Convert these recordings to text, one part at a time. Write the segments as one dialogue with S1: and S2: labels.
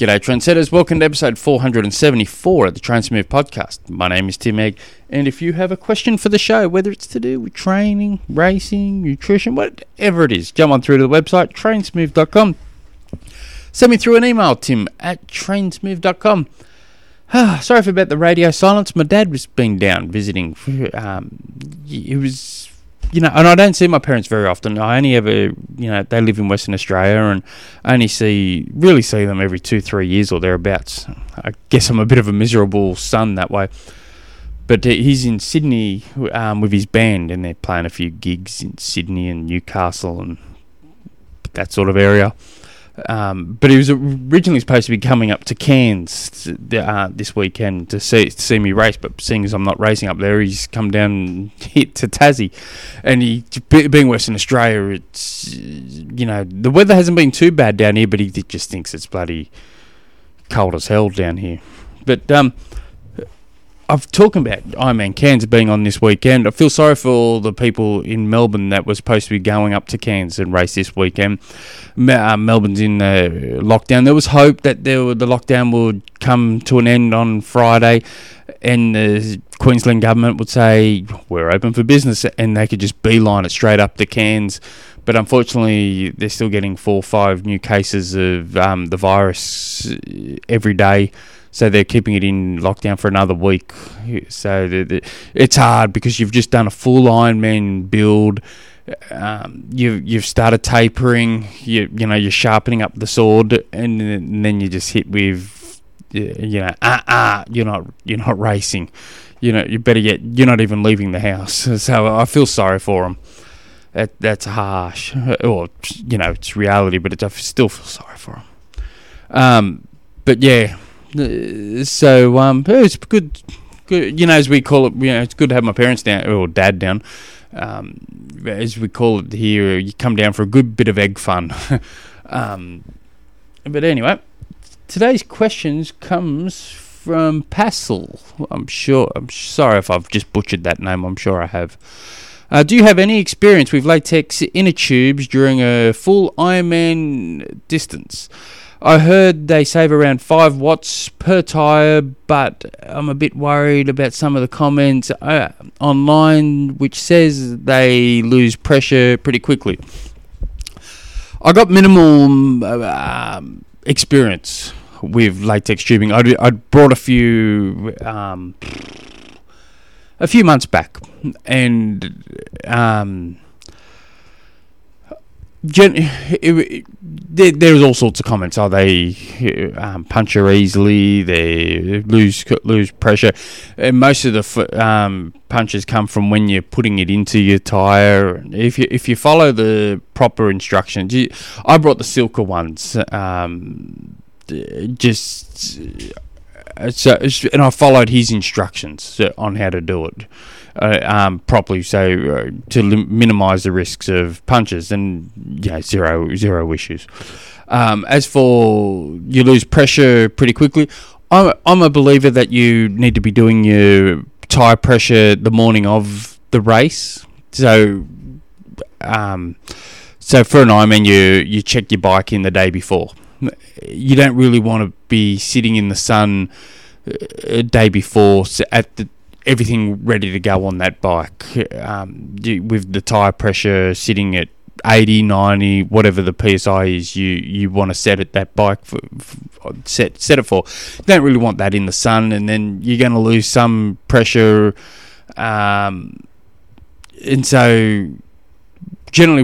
S1: G'day, trendsetters. Welcome to episode 474 of the Trainsmove podcast. My name is Tim Egg, and if you have a question for the show, whether it's to do with training, racing, nutrition, whatever it is, jump on through to the website, trainsmove.com. Send me through an email, tim at trainsmove.com. Sorry for about the radio silence. My dad was being down visiting. Um, he was you know, and I don't see my parents very often. I only ever, you know, they live in Western Australia, and I only see really see them every two, three years or thereabouts. I guess I'm a bit of a miserable son that way. But he's in Sydney um, with his band, and they're playing a few gigs in Sydney and Newcastle and that sort of area. Um, but he was originally supposed to be coming up to Cairns uh, this weekend to see to see me race, but seeing as I'm not racing up there, he's come down hit to Tassie, and he being Western Australia, it's you know the weather hasn't been too bad down here, but he just thinks it's bloody cold as hell down here. But um, I've talking about Ironman Cairns being on this weekend. I feel sorry for all the people in Melbourne that were supposed to be going up to Cairns and race this weekend. Uh, Melbourne's in the lockdown. There was hope that there, the lockdown would come to an end on Friday, and the Queensland government would say we're open for business, and they could just beeline it straight up to Cairns. But unfortunately, they're still getting four or five new cases of um, the virus every day so they're keeping it in lockdown for another week. So the, the, it's hard because you've just done a full Ironman build. Um, you you've started tapering. You you know you're sharpening up the sword, and, and then you just hit with you know ah ah you're not you're not racing. You know you better yet you're not even leaving the house. So I feel sorry for them. That that's harsh, or you know it's reality, but I still feel sorry for them. Um, but yeah, uh, so um, it's good, good. You know, as we call it, you know, it's good to have my parents down or dad down. Um, as we call it here, you come down for a good bit of egg fun. um, but anyway, today's questions comes from Passel. I'm sure. I'm sorry if I've just butchered that name. I'm sure I have. Uh, do you have any experience with latex inner tubes during a full Ironman distance? I heard they save around 5 watts per tyre, but I'm a bit worried about some of the comments uh, online which says they lose pressure pretty quickly. I got minimal uh, experience with latex tubing. I I brought a few um, a few months back, and um, Gen- it, it, there, there's all sorts of comments. Are they um, puncture easily? They lose lose pressure. And most of the um, punches come from when you're putting it into your tire. If you if you follow the proper instructions, you, I brought the Silca ones. Um, just so, and I followed his instructions on how to do it uh, um, properly, so uh, to lim- minimise the risks of punches, and yeah, zero zero issues. Um, as for you lose pressure pretty quickly, I'm I'm a believer that you need to be doing your tire pressure the morning of the race. So, um, so for an Ironman, you you check your bike in the day before. You don't really want to be sitting in the sun uh, a day before at the everything ready to go on that bike um, with the tyre pressure sitting at 80, 90, whatever the PSI is you, you want to set it that bike for, for, set set it for. Don't really want that in the sun, and then you're going to lose some pressure. Um, and so, generally,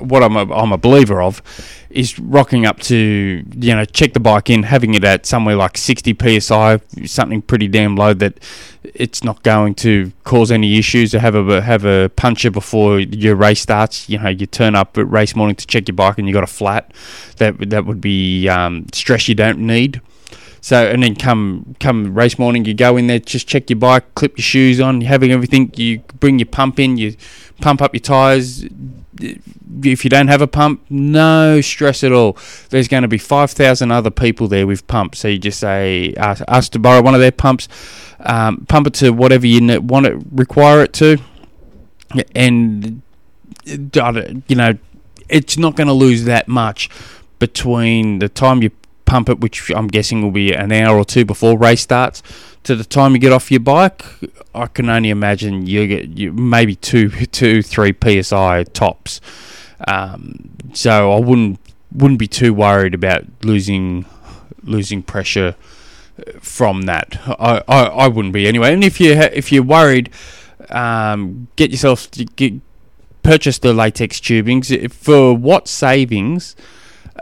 S1: what I'm a, I'm a believer of is rocking up to you know check the bike in, having it at somewhere like 60 psi, something pretty damn low that it's not going to cause any issues. To have a have a puncher before your race starts, you know you turn up at race morning to check your bike and you got a flat, that that would be um, stress you don't need. So and then come come race morning, you go in there, just check your bike, clip your shoes on, you having everything. You bring your pump in, you pump up your tires, if you don't have a pump, no stress at all. There's going to be 5,000 other people there with pumps. So you just say, ask, ask to borrow one of their pumps, um, pump it to whatever you want it, require it to, and, you know, it's not going to lose that much between the time you pump it, which I'm guessing will be an hour or two before race starts, to the time you get off your bike, I can only imagine you get you, maybe two, two, three psi tops. Um, so I wouldn't wouldn't be too worried about losing losing pressure from that. I, I, I wouldn't be anyway. And if you if you're worried, um, get yourself get, purchase the latex tubings for what savings.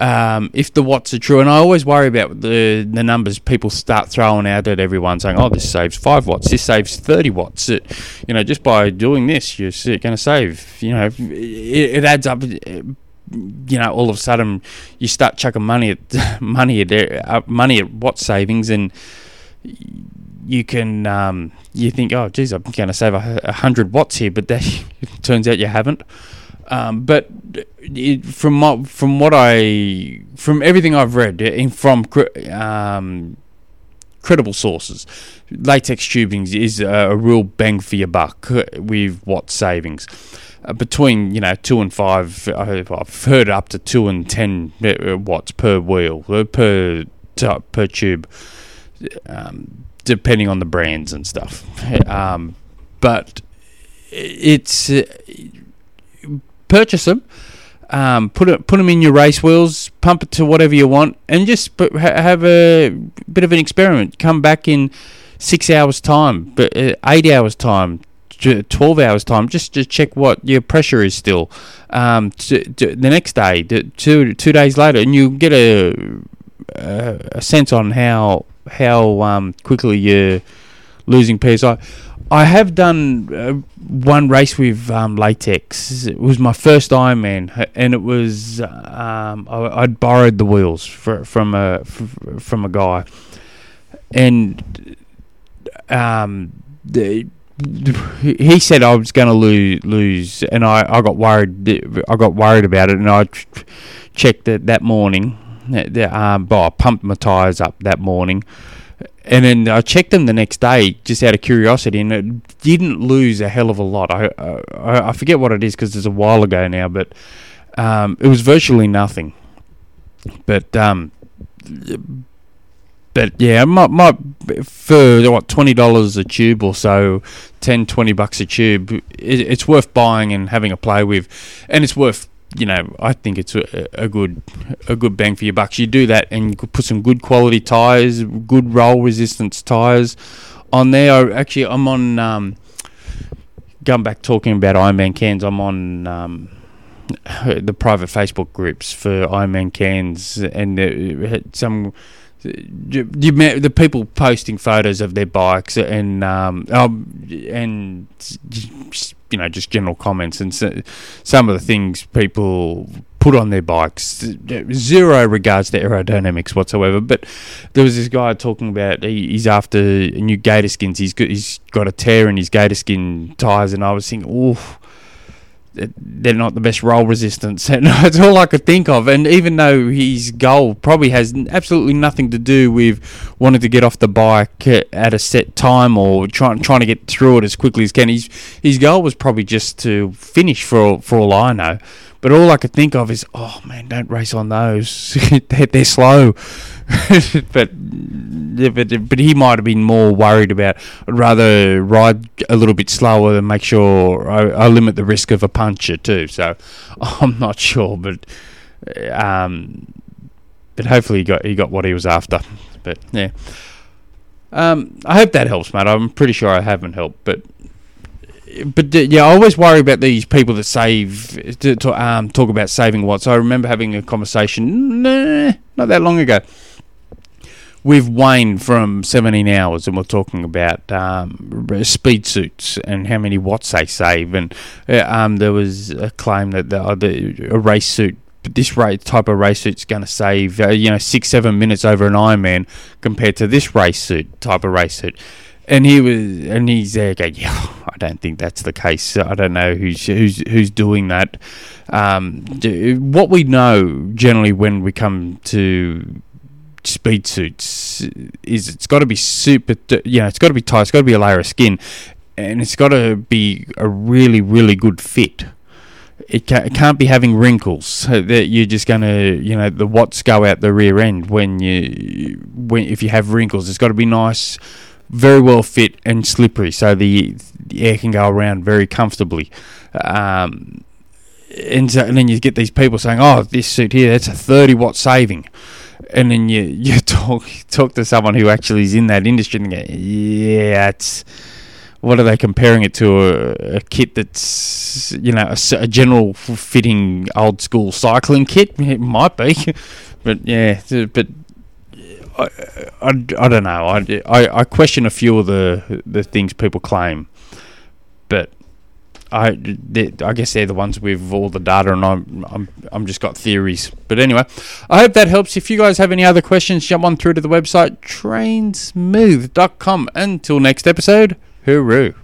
S1: Um, if the watts are true, and I always worry about the the numbers people start throwing out at everyone, saying, "Oh, this saves five watts, this saves thirty watts." It, you know, just by doing this, you're going to save. You know, it, it adds up you know, all of a sudden you start chucking money at money at uh, money at watt savings, and you can um, you think, oh, geez, I'm going to save a, hundred watts here, but that turns out you haven't. Um, but it, from what, from what I from everything I've read from um, credible sources, latex tubing is a, a real bang for your buck with watt savings. Uh, between you know two and five. I've heard up to two and ten uh, watts per wheel uh, per per tube, um, depending on the brands and stuff. Um, but it's uh, purchase them. Um, put it, put them in your race wheels, pump it to whatever you want, and just put, have a bit of an experiment. Come back in six hours time, but uh, eight hours time, 12 hours time just to check what your pressure is still um, to, to the next day two two days later and you get a, a, a sense on how how um, quickly you're losing psi I have done uh, one race with um, latex. It was my first Ironman, and it was um, I, would borrowed the wheels for, from a from a guy, and um, the he said I was going to lose, lose, and I, I got worried. I got worried about it, and I checked it that morning. That um, but I pumped my tires up that morning, and then I checked them the next day just out of curiosity, and it didn't lose a hell of a lot. I I, I forget what it is because it's a while ago now, but um, it was virtually nothing. But um, but yeah, might might for what twenty dollars a tube or so, 10, 20 bucks a tube. It, it's worth buying and having a play with, and it's worth you know I think it's a, a good a good bang for your bucks. You do that and you could put some good quality tires, good roll resistance tires on there. I, actually, I'm on. Um, going back talking about Ironman Cairns, I'm on. Um, the private Facebook groups for Ironman Cairns and uh, some you, you met the people posting photos of their bikes and um, um and you know just general comments and so, some of the things people put on their bikes. Zero regards to aerodynamics whatsoever but there was this guy talking about he, he's after new Gatorskins. He's got, he's got a tear in his Gatorskin tires and I was thinking oh they're not the best roll resistance. And that's all I could think of. And even though his goal probably has absolutely nothing to do with wanting to get off the bike at a set time or trying trying to get through it as quickly as can, his his goal was probably just to finish for for all I know. But all I could think of is, oh man, don't race on those. they're, they're slow. but, but but he might have been more worried about. I'd rather ride a little bit slower and make sure I, I limit the risk of a puncher too. So I'm not sure, but um, but hopefully he got he got what he was after. But yeah. Um, I hope that helps, mate. I'm pretty sure I haven't helped, but but uh, yeah, I always worry about these people that save to, to um, talk about saving watts. I remember having a conversation nah, not that long ago with Wayne from 17 Hours, and we're talking about um, speed suits and how many watts they save. And uh, um, there was a claim that the, uh, the a race suit this race, type of race suit's going to save uh, you know six seven minutes over an Ironman compared to this race suit type of race suit and he was, and he's there going, yeah, I don't think that's the case. I don't know who's who's who's doing that. Um, what we know generally when we come to speed suits is it's got to be super, you know, it's got to be tight, it's got to be a layer of skin, and it's got to be a really really good fit. it, ca- it can't be having wrinkles. That you're just to, you know, the watts go out the rear end when you, when if you have wrinkles. It's got to be nice, very well fit and slippery, so the, the air can go around very comfortably. Um, and, so, and then you get these people saying, "Oh, this suit here, that's a 30 watt saving," and then you you talk talk to someone who actually is in that industry and go, "Yeah, it's." What are they comparing it to? A, a kit that's you know a, a general fitting old school cycling kit. It might be, but yeah, but I, I, I don't know. I, I, I question a few of the the things people claim, but I, they- I guess they're the ones with all the data, and I'm, I'm I'm just got theories. But anyway, I hope that helps. If you guys have any other questions, jump on through to the website trainsmooth.com. Until next episode, hooroo.